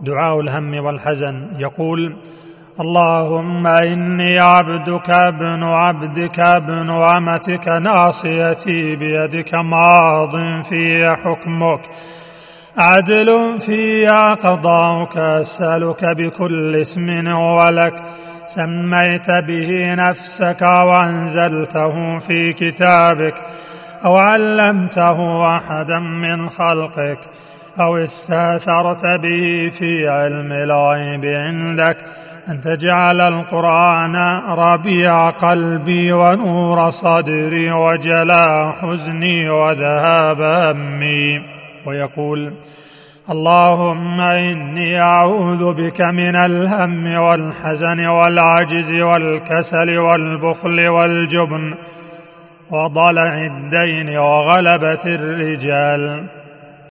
دعاء الهم والحزن. يقول اللهم إني عبدك ابن عبدك ابن امتك ناصيتي بيدك ماض في حكمك عدل في قضاؤك أسألك بكل اسم هو لك سميت به نفسك وأنزلته في كتابك. أو علمته أحدا من خلقك أو استاثرت به في علم الغيب عندك. أن تجعل القرآن ربيع قلبي ونور صدري وجلاء حزني وذهاب همي. ويقول اللهم إني أعوذ بك من الهم والحزن والعجز والكسل والبخل والجبن. وضلع الدين وغلبه الرجال.